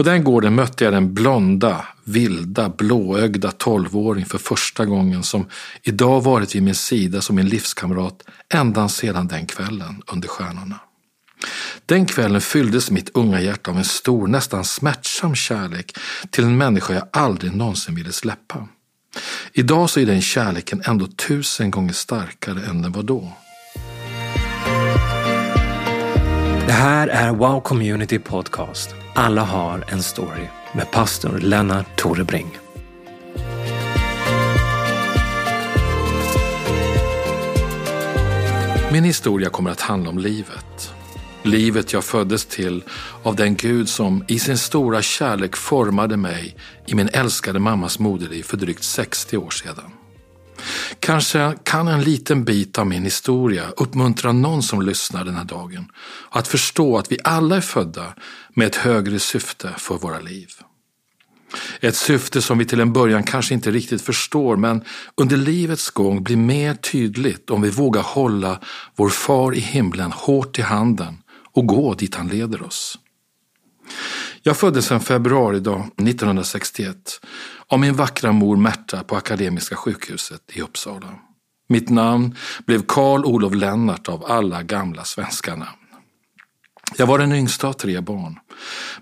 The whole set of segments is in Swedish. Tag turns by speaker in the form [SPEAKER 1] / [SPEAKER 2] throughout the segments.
[SPEAKER 1] På den gården mötte jag den blonda, vilda, blåögda tolvåring för första gången som idag varit vid min sida som min livskamrat ända sedan den kvällen under stjärnorna. Den kvällen fylldes mitt unga hjärta av en stor, nästan smärtsam kärlek till en människa jag aldrig någonsin ville släppa. Idag så är den kärleken ändå tusen gånger starkare än den var då.
[SPEAKER 2] Det här är Wow Community Podcast. Alla har en story med pastor Lennart Torebring.
[SPEAKER 1] Min historia kommer att handla om livet. Livet jag föddes till av den Gud som i sin stora kärlek formade mig i min älskade mammas moderliv för drygt 60 år sedan. Kanske kan en liten bit av min historia uppmuntra någon som lyssnar den här dagen att förstå att vi alla är födda med ett högre syfte för våra liv. Ett syfte som vi till en början kanske inte riktigt förstår men under livets gång blir mer tydligt om vi vågar hålla vår far i himlen hårt i handen och gå dit han leder oss. Jag föddes en februaridag 1961 av min vackra mor Märta på Akademiska sjukhuset i Uppsala. Mitt namn blev Karl Olof Lennart av alla gamla svenska namn. Jag var den yngsta av tre barn.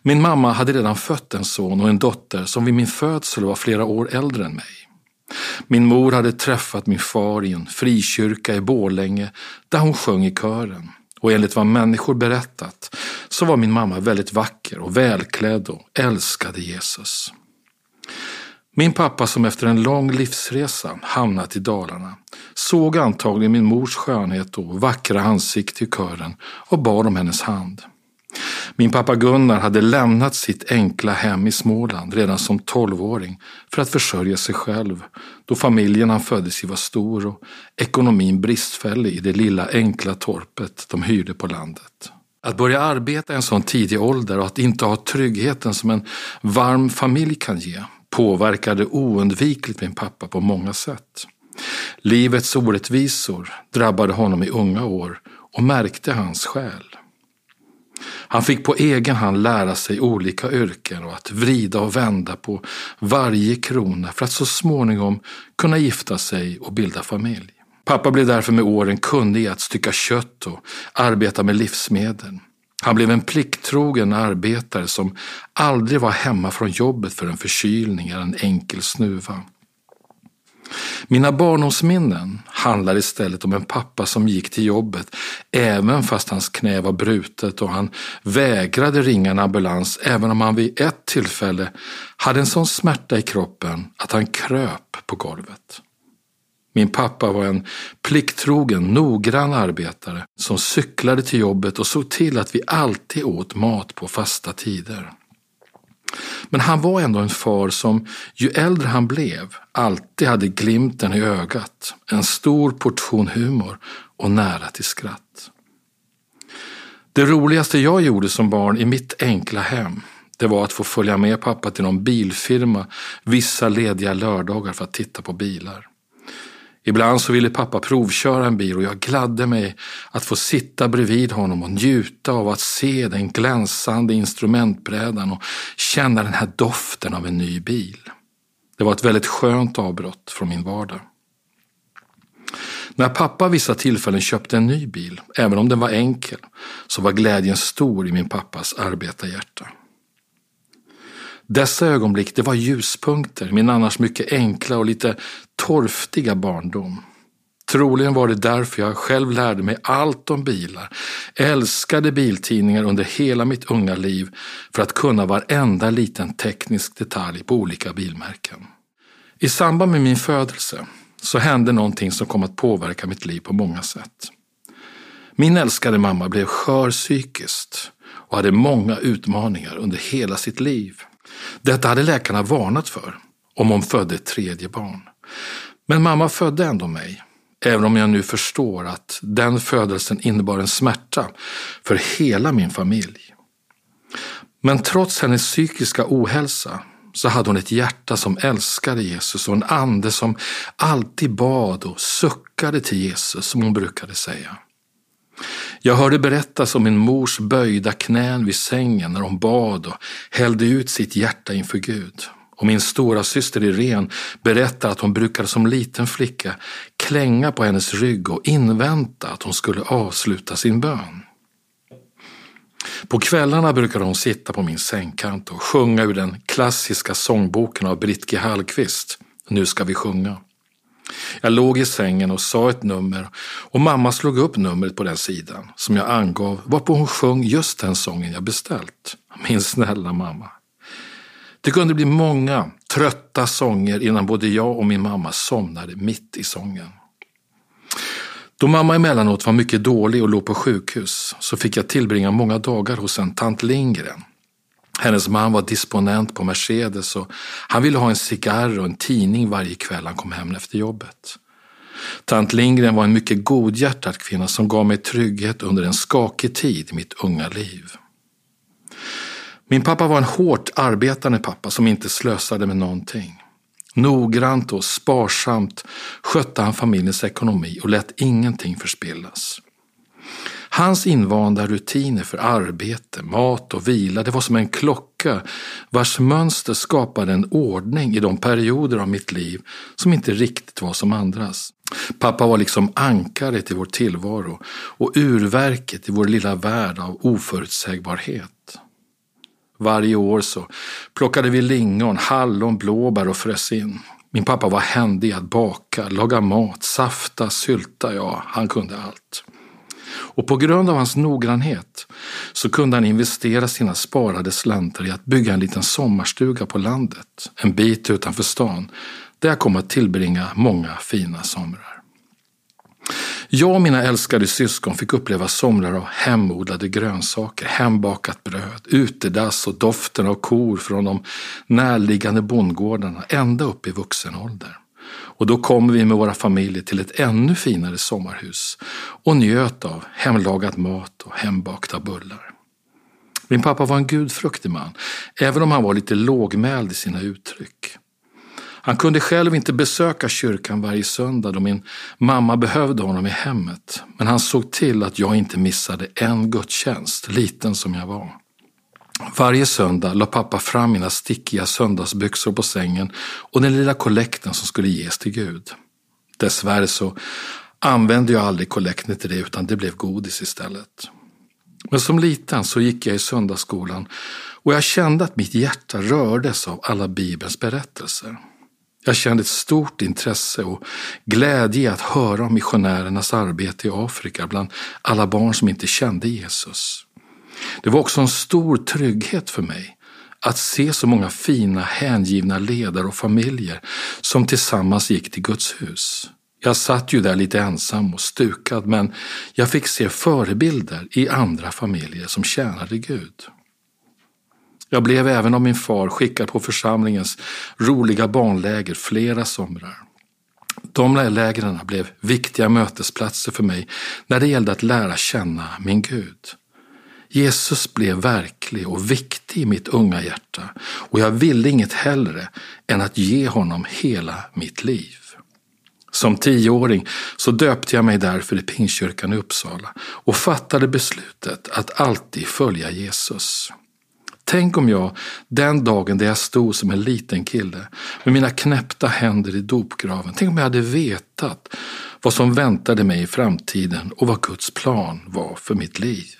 [SPEAKER 1] Min mamma hade redan fött en son och en dotter som vid min födsel var flera år äldre än mig. Min mor hade träffat min far i en frikyrka i Bålänge där hon sjöng i kören. Och enligt vad människor berättat så var min mamma väldigt vacker och välklädd och älskade Jesus. Min pappa som efter en lång livsresa hamnat i Dalarna såg antagligen min mors skönhet och vackra ansikte i kören och bad om hennes hand. Min pappa Gunnar hade lämnat sitt enkla hem i Småland redan som tolvåring för att försörja sig själv då familjen han föddes i var stor och ekonomin bristfällig i det lilla enkla torpet de hyrde på landet. Att börja arbeta i en sån tidig ålder och att inte ha tryggheten som en varm familj kan ge påverkade oundvikligt min pappa på många sätt. Livets orättvisor drabbade honom i unga år och märkte hans själ. Han fick på egen hand lära sig olika yrken och att vrida och vända på varje krona för att så småningom kunna gifta sig och bilda familj. Pappa blev därför med åren kunnig i att stycka kött och arbeta med livsmedel. Han blev en plikttrogen arbetare som aldrig var hemma från jobbet för en förkylning eller en enkel snuva. Mina barndomsminnen handlar istället om en pappa som gick till jobbet även fast hans knä var brutet och han vägrade ringa en ambulans även om han vid ett tillfälle hade en sån smärta i kroppen att han kröp på golvet. Min pappa var en plikttrogen, noggrann arbetare som cyklade till jobbet och såg till att vi alltid åt mat på fasta tider. Men han var ändå en far som, ju äldre han blev, alltid hade glimten i ögat, en stor portion humor och nära till skratt. Det roligaste jag gjorde som barn i mitt enkla hem, det var att få följa med pappa till någon bilfirma vissa lediga lördagar för att titta på bilar. Ibland så ville pappa provköra en bil och jag gladde mig att få sitta bredvid honom och njuta av att se den glänsande instrumentbrädan och känna den här doften av en ny bil. Det var ett väldigt skönt avbrott från min vardag. När pappa vissa tillfällen köpte en ny bil, även om den var enkel, så var glädjen stor i min pappas arbetarhjärta. Dessa ögonblick, det var ljuspunkter, min annars mycket enkla och lite torftiga barndom. Troligen var det därför jag själv lärde mig allt om bilar, älskade biltidningar under hela mitt unga liv för att kunna varenda liten teknisk detalj på olika bilmärken. I samband med min födelse så hände någonting som kom att påverka mitt liv på många sätt. Min älskade mamma blev skör psykiskt och hade många utmaningar under hela sitt liv. Detta hade läkarna varnat för om hon födde ett tredje barn. Men mamma födde ändå mig, även om jag nu förstår att den födelsen innebar en smärta för hela min familj. Men trots hennes psykiska ohälsa så hade hon ett hjärta som älskade Jesus och en ande som alltid bad och suckade till Jesus, som hon brukade säga. Jag hörde berättas om min mors böjda knän vid sängen när hon bad och hällde ut sitt hjärta inför Gud. Och min stora syster Irene berättar att hon brukade som liten flicka klänga på hennes rygg och invänta att hon skulle avsluta sin bön. På kvällarna brukade hon sitta på min sängkant och sjunga ur den klassiska sångboken av Britt G. Hallqvist, Nu ska vi sjunga. Jag låg i sängen och sa ett nummer och mamma slog upp numret på den sidan som jag angav varpå hon sjöng just den sången jag beställt. Min snälla mamma. Det kunde bli många trötta sånger innan både jag och min mamma somnade mitt i sången. Då mamma emellanåt var mycket dålig och låg på sjukhus så fick jag tillbringa många dagar hos en tant Lindgren. Hennes man var disponent på Mercedes och han ville ha en cigarr och en tidning varje kväll han kom hem efter jobbet. Tant Lindgren var en mycket godhjärtad kvinna som gav mig trygghet under en skakig tid i mitt unga liv. Min pappa var en hårt arbetande pappa som inte slösade med någonting. Noggrant och sparsamt skötte han familjens ekonomi och lät ingenting förspillas. Hans invanda rutiner för arbete, mat och vila det var som en klocka vars mönster skapade en ordning i de perioder av mitt liv som inte riktigt var som andras. Pappa var liksom ankaret i vår tillvaro och urverket i vår lilla värld av oförutsägbarhet. Varje år så plockade vi lingon, hallon, blåbär och frös in. Min pappa var händig att baka, laga mat, safta, sylta, ja, han kunde allt. Och på grund av hans noggrannhet så kunde han investera sina sparade slantar i att bygga en liten sommarstuga på landet, en bit utanför stan, där jag kom att tillbringa många fina somrar. Jag och mina älskade syskon fick uppleva somrar av hemodlade grönsaker, hembakat bröd, utedass och doften av kor från de närliggande bondgårdarna ända upp i vuxen ålder. Och då kom vi med våra familjer till ett ännu finare sommarhus och njöt av hemlagad mat och hembakta bullar. Min pappa var en gudfruktig man, även om han var lite lågmäld i sina uttryck. Han kunde själv inte besöka kyrkan varje söndag då min mamma behövde honom i hemmet. Men han såg till att jag inte missade en gudstjänst, liten som jag var. Varje söndag la pappa fram mina stickiga söndagsbyxor på sängen och den lilla kollekten som skulle ges till Gud. Dessvärre så använde jag aldrig kollekten till det utan det blev godis istället. Men som liten så gick jag i söndagsskolan och jag kände att mitt hjärta rördes av alla Bibelns berättelser. Jag kände ett stort intresse och glädje i att höra om missionärernas arbete i Afrika bland alla barn som inte kände Jesus. Det var också en stor trygghet för mig att se så många fina hängivna ledare och familjer som tillsammans gick till Guds hus. Jag satt ju där lite ensam och stukad men jag fick se förebilder i andra familjer som tjänade Gud. Jag blev även av min far skickad på församlingens roliga barnläger flera somrar. De lägren blev viktiga mötesplatser för mig när det gällde att lära känna min Gud. Jesus blev verklig och viktig i mitt unga hjärta och jag ville inget hellre än att ge honom hela mitt liv. Som tioåring så döpte jag mig därför i Pingstkyrkan i Uppsala och fattade beslutet att alltid följa Jesus. Tänk om jag den dagen där jag stod som en liten kille med mina knäppta händer i dopgraven, tänk om jag hade vetat vad som väntade mig i framtiden och vad Guds plan var för mitt liv.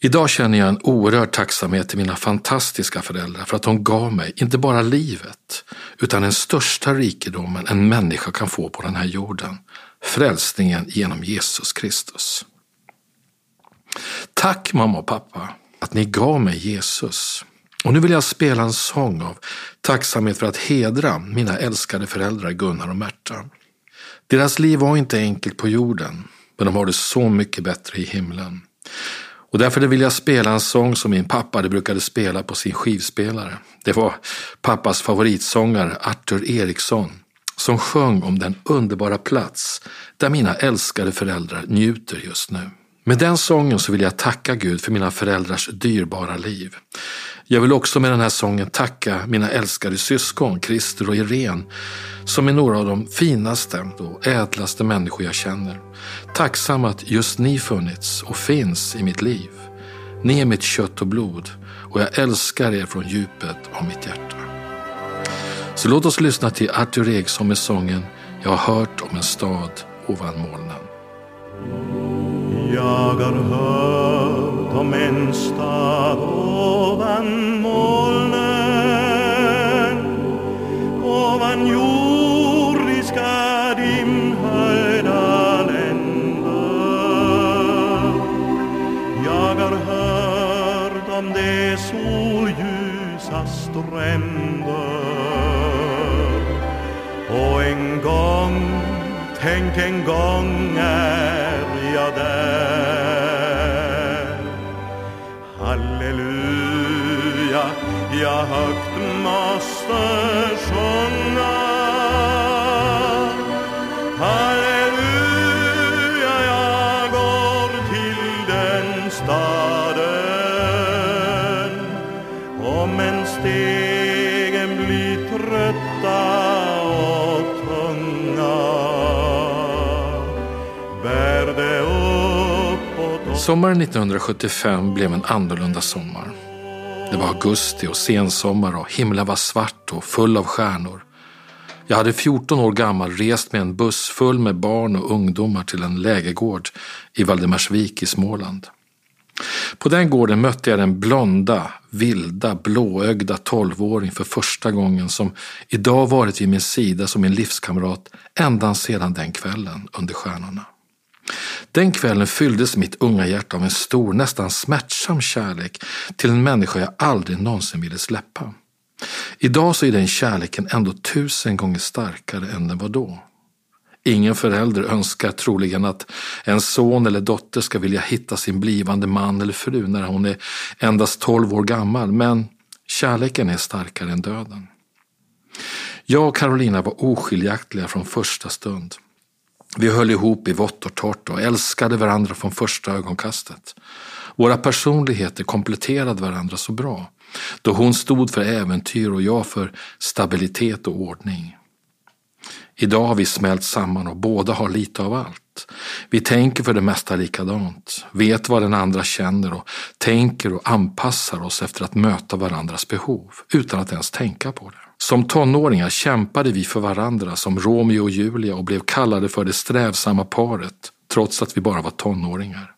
[SPEAKER 1] Idag känner jag en oerhörd tacksamhet till mina fantastiska föräldrar för att de gav mig inte bara livet utan den största rikedomen en människa kan få på den här jorden. Frälsningen genom Jesus Kristus. Tack mamma och pappa att ni gav mig Jesus. Och nu vill jag spela en sång av tacksamhet för att hedra mina älskade föräldrar Gunnar och Märta. Deras liv var inte enkelt på jorden, men de har det så mycket bättre i himlen. Och därför vill jag spela en sång som min pappa brukade spela på sin skivspelare. Det var pappas favoritsångare Arthur Eriksson som sjöng om den underbara plats där mina älskade föräldrar njuter just nu. Med den sången så vill jag tacka Gud för mina föräldrars dyrbara liv. Jag vill också med den här sången tacka mina älskade syskon, Christer och Irene, som är några av de finaste och ädlaste människor jag känner. Tacksam att just ni funnits och finns i mitt liv. Ni är mitt kött och blod och jag älskar er från djupet av mitt hjärta. Så låt oss lyssna till Arthur Eriksson med sången Jag har hört om en stad ovan molnen.
[SPEAKER 3] Jag har hört om en stad ovan molnen. Ovan jordiska dimhöjda länder Jag har hört om de solljusa stränder. Och en gång, tänk en gång är högt måste sjunga Halleluja, jag går till den staden Om en stegen blir trötta och tunga Bär det uppåt och
[SPEAKER 1] Sommaren 1975 blev en annorlunda sommar. Augusti och sensommar och himlen var svart och full av stjärnor. Jag hade 14 år gammal rest med en buss full med barn och ungdomar till en lägergård i Valdemarsvik i Småland. På den gården mötte jag den blonda, vilda, blåögda tolvåring för första gången som idag varit vid min sida som min livskamrat ända sedan den kvällen under stjärnorna. Den kvällen fylldes mitt unga hjärta av en stor, nästan smärtsam kärlek till en människa jag aldrig någonsin ville släppa. Idag så är den kärleken ändå tusen gånger starkare än den var då. Ingen förälder önskar troligen att en son eller dotter ska vilja hitta sin blivande man eller fru när hon är endast tolv år gammal, men kärleken är starkare än döden. Jag och Carolina var oskiljaktiga från första stund. Vi höll ihop i vått och torrt och älskade varandra från första ögonkastet. Våra personligheter kompletterade varandra så bra, då hon stod för äventyr och jag för stabilitet och ordning. Idag har vi smält samman och båda har lite av allt. Vi tänker för det mesta likadant, vet vad den andra känner och tänker och anpassar oss efter att möta varandras behov utan att ens tänka på det. Som tonåringar kämpade vi för varandra som Romeo och Julia och blev kallade för det strävsamma paret trots att vi bara var tonåringar.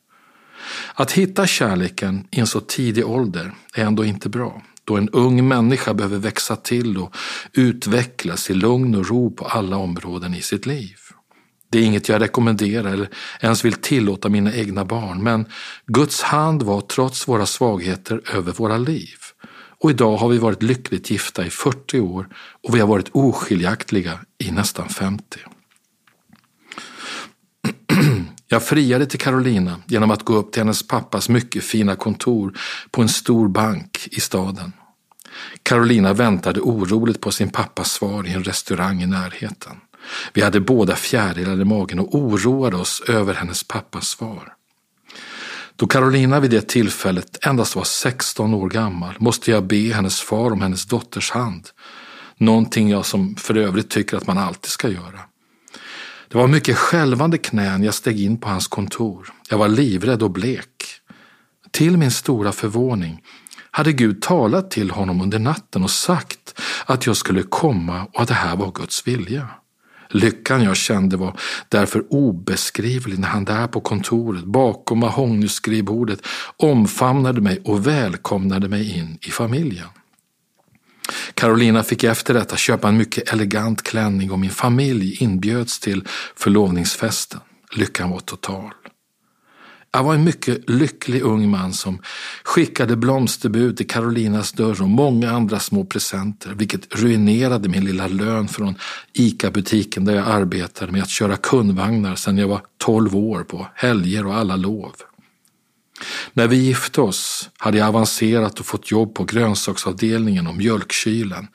[SPEAKER 1] Att hitta kärleken i en så tidig ålder är ändå inte bra då en ung människa behöver växa till och utvecklas i lugn och ro på alla områden i sitt liv. Det är inget jag rekommenderar eller ens vill tillåta mina egna barn, men Guds hand var trots våra svagheter över våra liv. Och idag har vi varit lyckligt gifta i 40 år och vi har varit oskiljaktiga i nästan 50. Jag friade till Carolina genom att gå upp till hennes pappas mycket fina kontor på en stor bank i staden. Carolina väntade oroligt på sin pappas svar i en restaurang i närheten. Vi hade båda fjärilar i magen och oroade oss över hennes pappas svar. Då Carolina vid det tillfället endast var 16 år gammal måste jag be hennes far om hennes dotters hand. Någonting jag som för övrigt tycker att man alltid ska göra. Det var mycket skälvande knän jag steg in på hans kontor. Jag var livrädd och blek. Till min stora förvåning hade Gud talat till honom under natten och sagt att jag skulle komma och att det här var Guds vilja. Lyckan jag kände var därför obeskrivlig när han där på kontoret bakom mahognyskrivbordet omfamnade mig och välkomnade mig in i familjen. Carolina fick efter detta köpa en mycket elegant klänning och min familj inbjöds till förlovningsfesten. Lyckan var total. Jag var en mycket lycklig ung man som skickade blomsterbud till Carolinas dörr och många andra små presenter, vilket ruinerade min lilla lön från ICA-butiken där jag arbetade med att köra kundvagnar sedan jag var 12 år på helger och alla lov. När vi gifte oss hade jag avancerat och fått jobb på grönsaksavdelningen och mjölkkylen.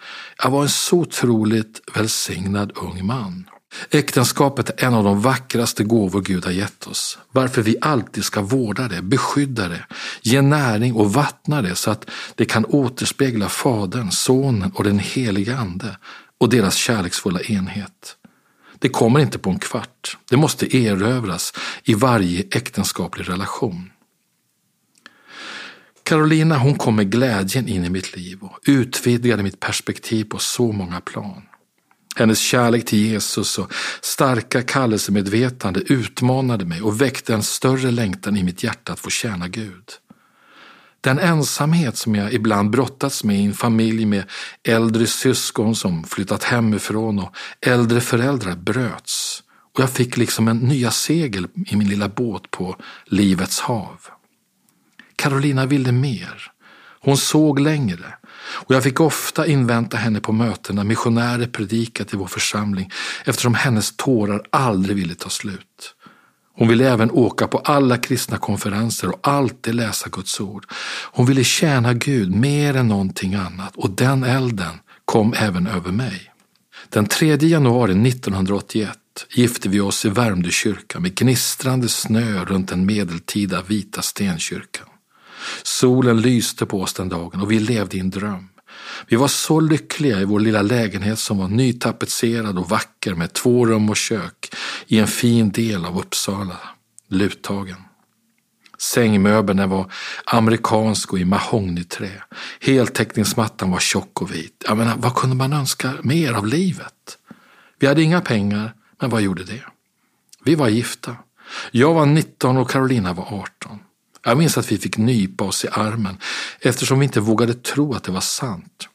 [SPEAKER 1] Jag var en så otroligt välsignad ung man. Äktenskapet är en av de vackraste gåvor Gud har gett oss, varför vi alltid ska vårda det, beskydda det, ge näring och vattna det så att det kan återspegla Fadern, Sonen och den helige Ande och deras kärleksfulla enhet. Det kommer inte på en kvart, det måste erövras i varje äktenskaplig relation. Carolina hon kom med glädjen in i mitt liv och utvidgade mitt perspektiv på så många plan. Hennes kärlek till Jesus och starka kallelsemedvetande utmanade mig och väckte en större längtan i mitt hjärta att få tjäna Gud. Den ensamhet som jag ibland brottats med i en familj med äldre syskon som flyttat hemifrån och äldre föräldrar bröts och jag fick liksom en nya segel i min lilla båt på livets hav. Carolina ville mer. Hon såg längre och jag fick ofta invänta henne på möten när missionärer predikat i vår församling eftersom hennes tårar aldrig ville ta slut. Hon ville även åka på alla kristna konferenser och alltid läsa Guds ord. Hon ville tjäna Gud mer än någonting annat och den elden kom även över mig. Den 3 januari 1981 gifte vi oss i Värmdö kyrka med gnistrande snö runt den medeltida vita stenkyrkan. Solen lyste på oss den dagen och vi levde i en dröm. Vi var så lyckliga i vår lilla lägenhet som var nytapetserad och vacker med två rum och kök i en fin del av Uppsala, Luthagen. Sängmöbeln var amerikansk och i mahognyträ. Heltäckningsmattan var tjock och vit. Jag menar, vad kunde man önska mer av livet? Vi hade inga pengar, men vad gjorde det? Vi var gifta. Jag var 19 och Carolina var 18. Jag minns att vi fick nypa oss i armen eftersom vi inte vågade tro att det var sant.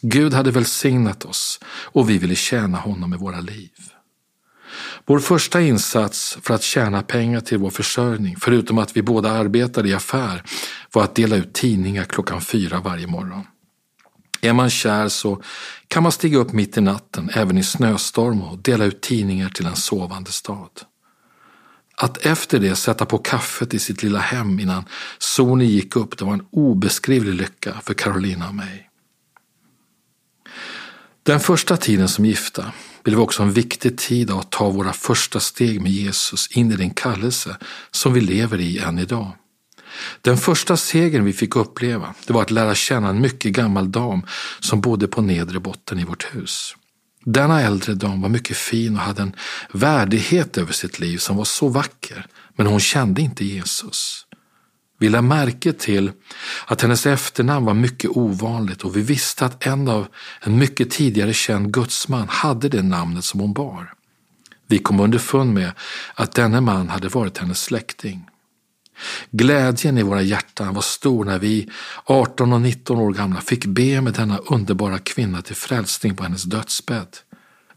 [SPEAKER 1] Gud hade välsignat oss och vi ville tjäna honom med våra liv. Vår första insats för att tjäna pengar till vår försörjning, förutom att vi båda arbetade i affär, var att dela ut tidningar klockan fyra varje morgon. Är man kär så kan man stiga upp mitt i natten, även i snöstorm och dela ut tidningar till en sovande stad. Att efter det sätta på kaffet i sitt lilla hem innan solen gick upp, det var en obeskrivlig lycka för Carolina och mig. Den första tiden som gifta blev också en viktig tid att ta våra första steg med Jesus in i den kallelse som vi lever i än idag. Den första segern vi fick uppleva det var att lära känna en mycket gammal dam som bodde på nedre botten i vårt hus. Denna äldre dam var mycket fin och hade en värdighet över sitt liv som var så vacker, men hon kände inte Jesus. Vi lade märke till att hennes efternamn var mycket ovanligt och vi visste att en av en mycket tidigare känd gudsman hade det namnet som hon bar. Vi kom underfund med att denne man hade varit hennes släkting. Glädjen i våra hjärtan var stor när vi, 18 och 19 år gamla, fick be med denna underbara kvinna till frälsning på hennes dödsbädd.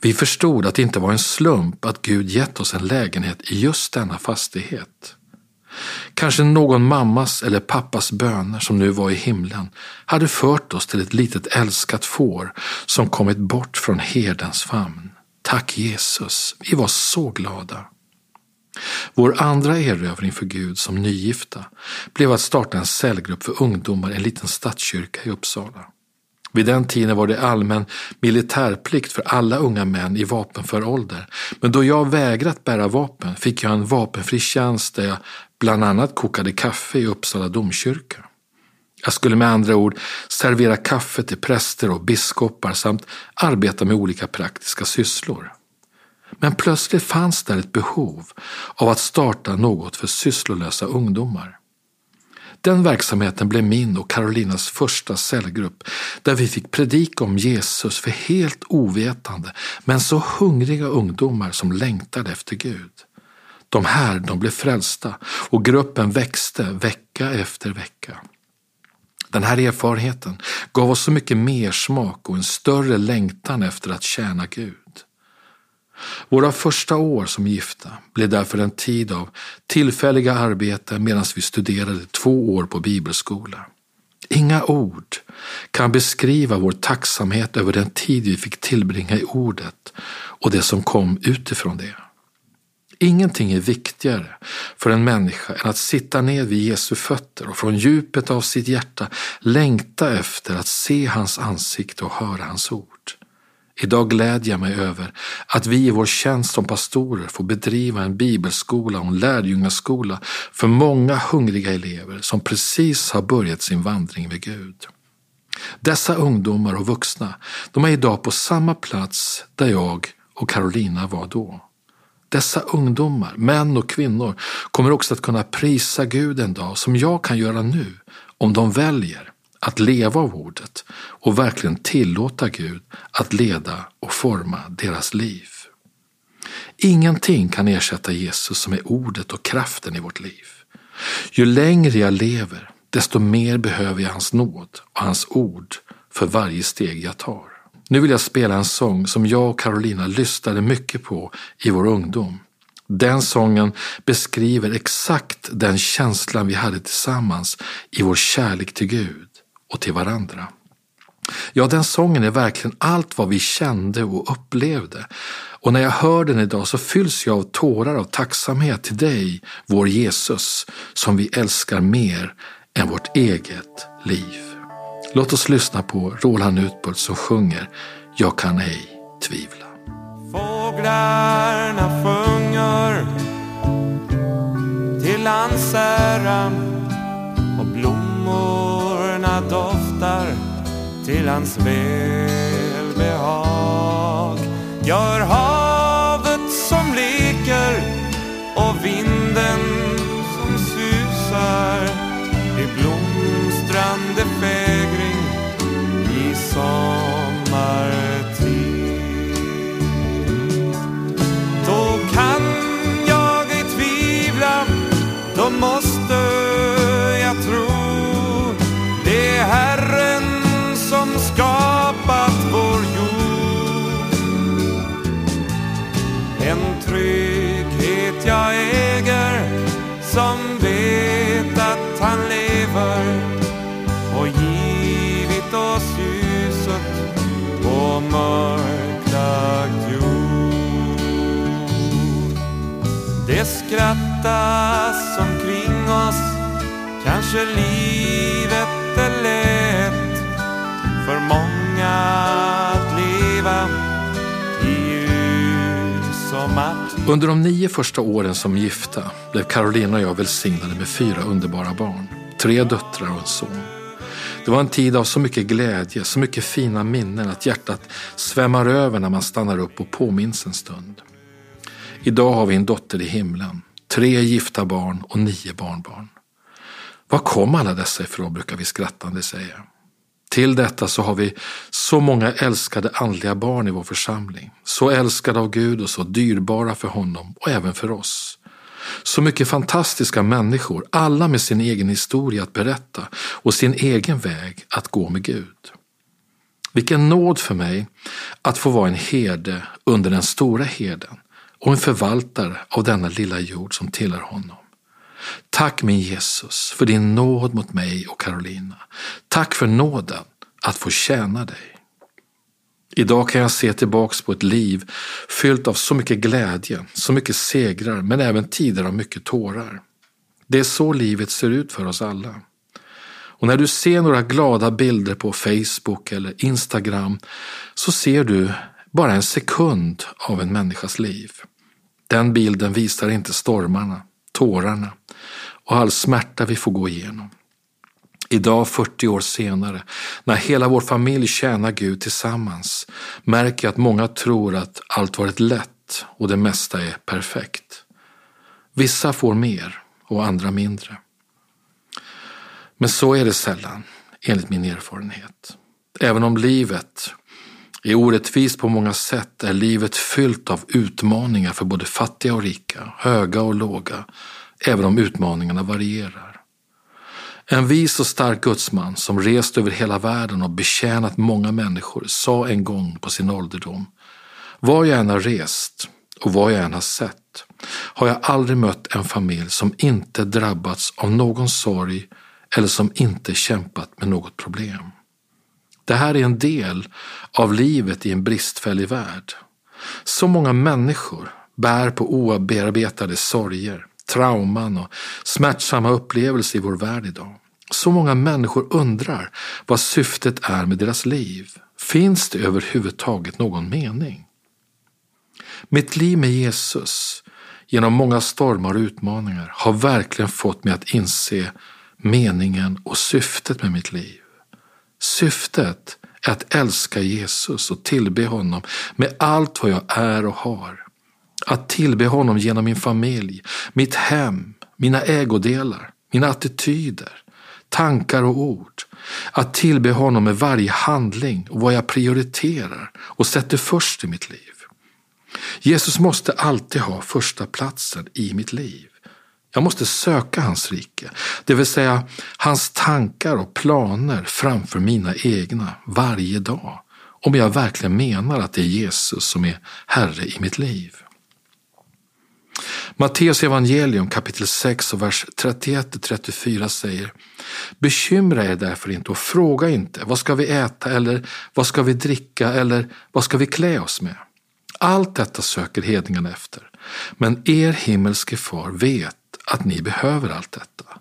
[SPEAKER 1] Vi förstod att det inte var en slump att Gud gett oss en lägenhet i just denna fastighet. Kanske någon mammas eller pappas böner som nu var i himlen hade fört oss till ett litet älskat får som kommit bort från herdens famn. Tack Jesus, vi var så glada. Vår andra erövring för Gud som nygifta blev att starta en cellgrupp för ungdomar i en liten stadskyrka i Uppsala. Vid den tiden var det allmän militärplikt för alla unga män i vapenför ålder. Men då jag vägrat bära vapen fick jag en vapenfri tjänst där jag bland annat kokade kaffe i Uppsala domkyrka. Jag skulle med andra ord servera kaffe till präster och biskopar samt arbeta med olika praktiska sysslor. Men plötsligt fanns där ett behov av att starta något för sysslolösa ungdomar. Den verksamheten blev min och Carolinas första cellgrupp där vi fick predika om Jesus för helt ovetande men så hungriga ungdomar som längtade efter Gud. De här de blev frälsta och gruppen växte vecka efter vecka. Den här erfarenheten gav oss så mycket mer smak och en större längtan efter att tjäna Gud. Våra första år som gifta blev därför en tid av tillfälliga arbeten medan vi studerade två år på bibelskola. Inga ord kan beskriva vår tacksamhet över den tid vi fick tillbringa i ordet och det som kom utifrån det. Ingenting är viktigare för en människa än att sitta ner vid Jesu fötter och från djupet av sitt hjärta längta efter att se hans ansikte och höra hans ord. Idag glädjer jag mig över att vi i vår tjänst som pastorer får bedriva en bibelskola och en lärjungaskola för många hungriga elever som precis har börjat sin vandring med Gud. Dessa ungdomar och vuxna, de är idag på samma plats där jag och Carolina var då. Dessa ungdomar, män och kvinnor, kommer också att kunna prisa Gud en dag som jag kan göra nu om de väljer att leva av ordet och verkligen tillåta Gud att leda och forma deras liv. Ingenting kan ersätta Jesus som är ordet och kraften i vårt liv. Ju längre jag lever, desto mer behöver jag hans nåd och hans ord för varje steg jag tar. Nu vill jag spela en sång som jag och Carolina lyssnade mycket på i vår ungdom. Den sången beskriver exakt den känslan vi hade tillsammans i vår kärlek till Gud och till varandra. Ja, den sången är verkligen allt vad vi kände och upplevde. Och när jag hör den idag så fylls jag av tårar av tacksamhet till dig, vår Jesus, som vi älskar mer än vårt eget liv. Låt oss lyssna på Roland Utbult som sjunger Jag kan ej tvivla.
[SPEAKER 4] Fåglarna sjunger till hans ära blommorna doftar till hans välbehag. Gör som vet att han lever och givit oss ljuset på mörklagd jord. Det skrattas omkring oss, kanske livet är lätt för många att leva i ljus och matt
[SPEAKER 1] under de nio första åren som gifta blev Carolina och jag välsignade med fyra underbara barn. Tre döttrar och en son. Det var en tid av så mycket glädje, så mycket fina minnen att hjärtat svämmar över när man stannar upp och påminns en stund. Idag har vi en dotter i himlen, tre gifta barn och nio barnbarn. Var kom alla dessa ifrån, brukar vi skrattande säga. Till detta så har vi så många älskade andliga barn i vår församling. Så älskade av Gud och så dyrbara för honom och även för oss. Så mycket fantastiska människor, alla med sin egen historia att berätta och sin egen väg att gå med Gud. Vilken nåd för mig att få vara en herde under den stora herden och en förvaltare av denna lilla jord som tillhör honom. Tack min Jesus för din nåd mot mig och Carolina. Tack för nåden att få tjäna dig. Idag kan jag se tillbaks på ett liv fyllt av så mycket glädje, så mycket segrar, men även tider av mycket tårar. Det är så livet ser ut för oss alla. Och när du ser några glada bilder på Facebook eller Instagram så ser du bara en sekund av en människas liv. Den bilden visar inte stormarna, tårarna och all smärta vi får gå igenom. Idag, 40 år senare, när hela vår familj tjänar Gud tillsammans, märker jag att många tror att allt varit lätt och det mesta är perfekt. Vissa får mer och andra mindre. Men så är det sällan, enligt min erfarenhet. Även om livet är orättvist på många sätt är livet fyllt av utmaningar för både fattiga och rika, höga och låga, även om utmaningarna varierar. En vis och stark gudsman som rest över hela världen och betjänat många människor sa en gång på sin ålderdom Var jag än har rest och vad jag än har sett har jag aldrig mött en familj som inte drabbats av någon sorg eller som inte kämpat med något problem. Det här är en del av livet i en bristfällig värld. Så många människor bär på obearbetade sorger, trauman och smärtsamma upplevelser i vår värld idag. Så många människor undrar vad syftet är med deras liv. Finns det överhuvudtaget någon mening? Mitt liv med Jesus genom många stormar och utmaningar har verkligen fått mig att inse meningen och syftet med mitt liv. Syftet är att älska Jesus och tillbe honom med allt vad jag är och har. Att tillbe honom genom min familj, mitt hem, mina ägodelar, mina attityder, tankar och ord. Att tillbe honom med varje handling och vad jag prioriterar och sätter först i mitt liv. Jesus måste alltid ha första platsen i mitt liv. Jag måste söka hans rike, det vill säga hans tankar och planer framför mina egna varje dag. Om jag verkligen menar att det är Jesus som är Herre i mitt liv. Matteus evangelium kapitel 6 och vers 31-34 säger Bekymra er därför inte och fråga inte vad ska vi äta eller vad ska vi dricka eller vad ska vi klä oss med? Allt detta söker hedningarna efter. Men er himmelske far vet att ni behöver allt detta.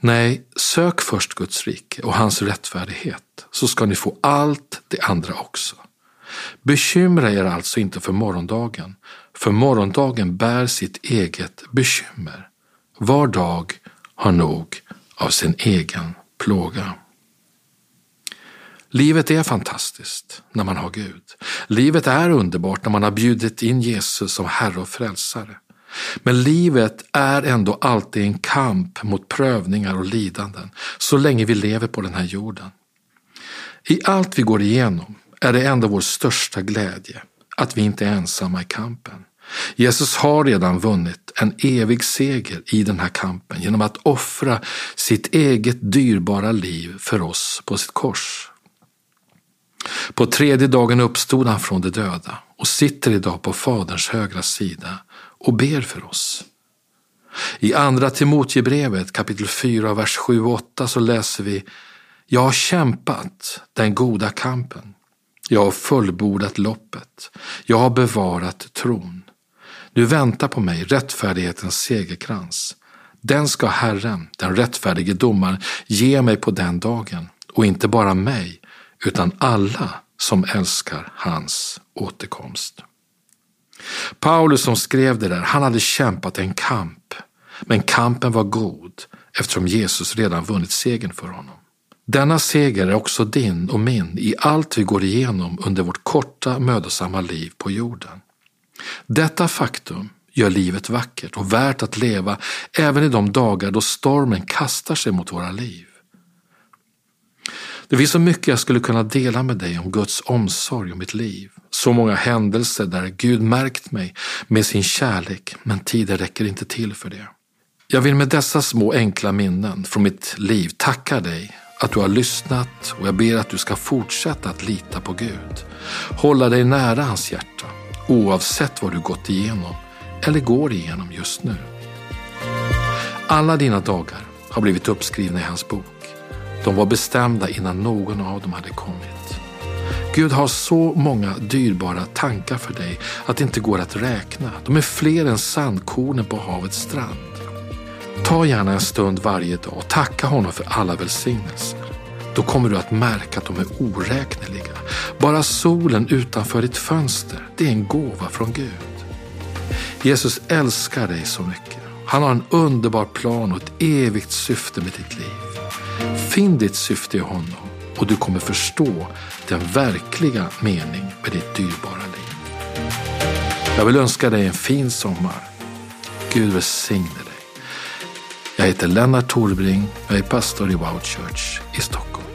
[SPEAKER 1] Nej, sök först Guds rike och hans rättfärdighet så ska ni få allt det andra också. Bekymra er alltså inte för morgondagen, för morgondagen bär sitt eget bekymmer. Var dag har nog av sin egen plåga. Livet är fantastiskt när man har Gud. Livet är underbart när man har bjudit in Jesus som Herre och Frälsare. Men livet är ändå alltid en kamp mot prövningar och lidanden så länge vi lever på den här jorden. I allt vi går igenom är det ändå vår största glädje att vi inte är ensamma i kampen. Jesus har redan vunnit en evig seger i den här kampen genom att offra sitt eget dyrbara liv för oss på sitt kors. På tredje dagen uppstod han från de döda och sitter idag på Faderns högra sida och ber för oss. I andra Timoteusbrevet kapitel 4, vers 7 och 8 så läser vi Jag har kämpat den goda kampen. Jag har fullbordat loppet. Jag har bevarat tron. Nu väntar på mig rättfärdighetens segerkrans. Den ska Herren, den rättfärdige domaren, ge mig på den dagen och inte bara mig utan alla som älskar hans återkomst. Paulus som skrev det där, han hade kämpat en kamp, men kampen var god eftersom Jesus redan vunnit segern för honom. Denna seger är också din och min i allt vi går igenom under vårt korta mödosamma liv på jorden. Detta faktum gör livet vackert och värt att leva även i de dagar då stormen kastar sig mot våra liv. Det finns så mycket jag skulle kunna dela med dig om Guds omsorg om mitt liv. Så många händelser där Gud märkt mig med sin kärlek, men tiden räcker inte till för det. Jag vill med dessa små enkla minnen från mitt liv tacka dig att du har lyssnat och jag ber att du ska fortsätta att lita på Gud. Hålla dig nära hans hjärta oavsett vad du gått igenom eller går igenom just nu. Alla dina dagar har blivit uppskrivna i hans bok. De var bestämda innan någon av dem hade kommit. Gud har så många dyrbara tankar för dig att det inte går att räkna. De är fler än sandkornen på havets strand. Ta gärna en stund varje dag och tacka honom för alla välsignelser. Då kommer du att märka att de är oräkneliga. Bara solen utanför ditt fönster, det är en gåva från Gud. Jesus älskar dig så mycket. Han har en underbar plan och ett evigt syfte med ditt liv. Finn ditt syfte i honom och du kommer förstå den verkliga mening med ditt dyrbara liv. Jag vill önska dig en fin sommar. Gud välsigne dig. Jag heter Lennart Torbring. Jag är pastor i Wow Church i Stockholm.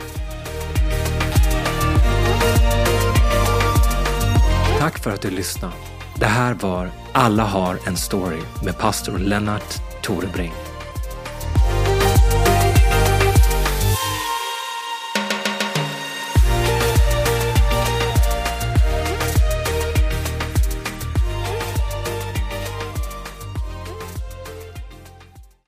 [SPEAKER 2] Tack för att du lyssnade. Det här var Alla har en story med pastor Lennart Torebring.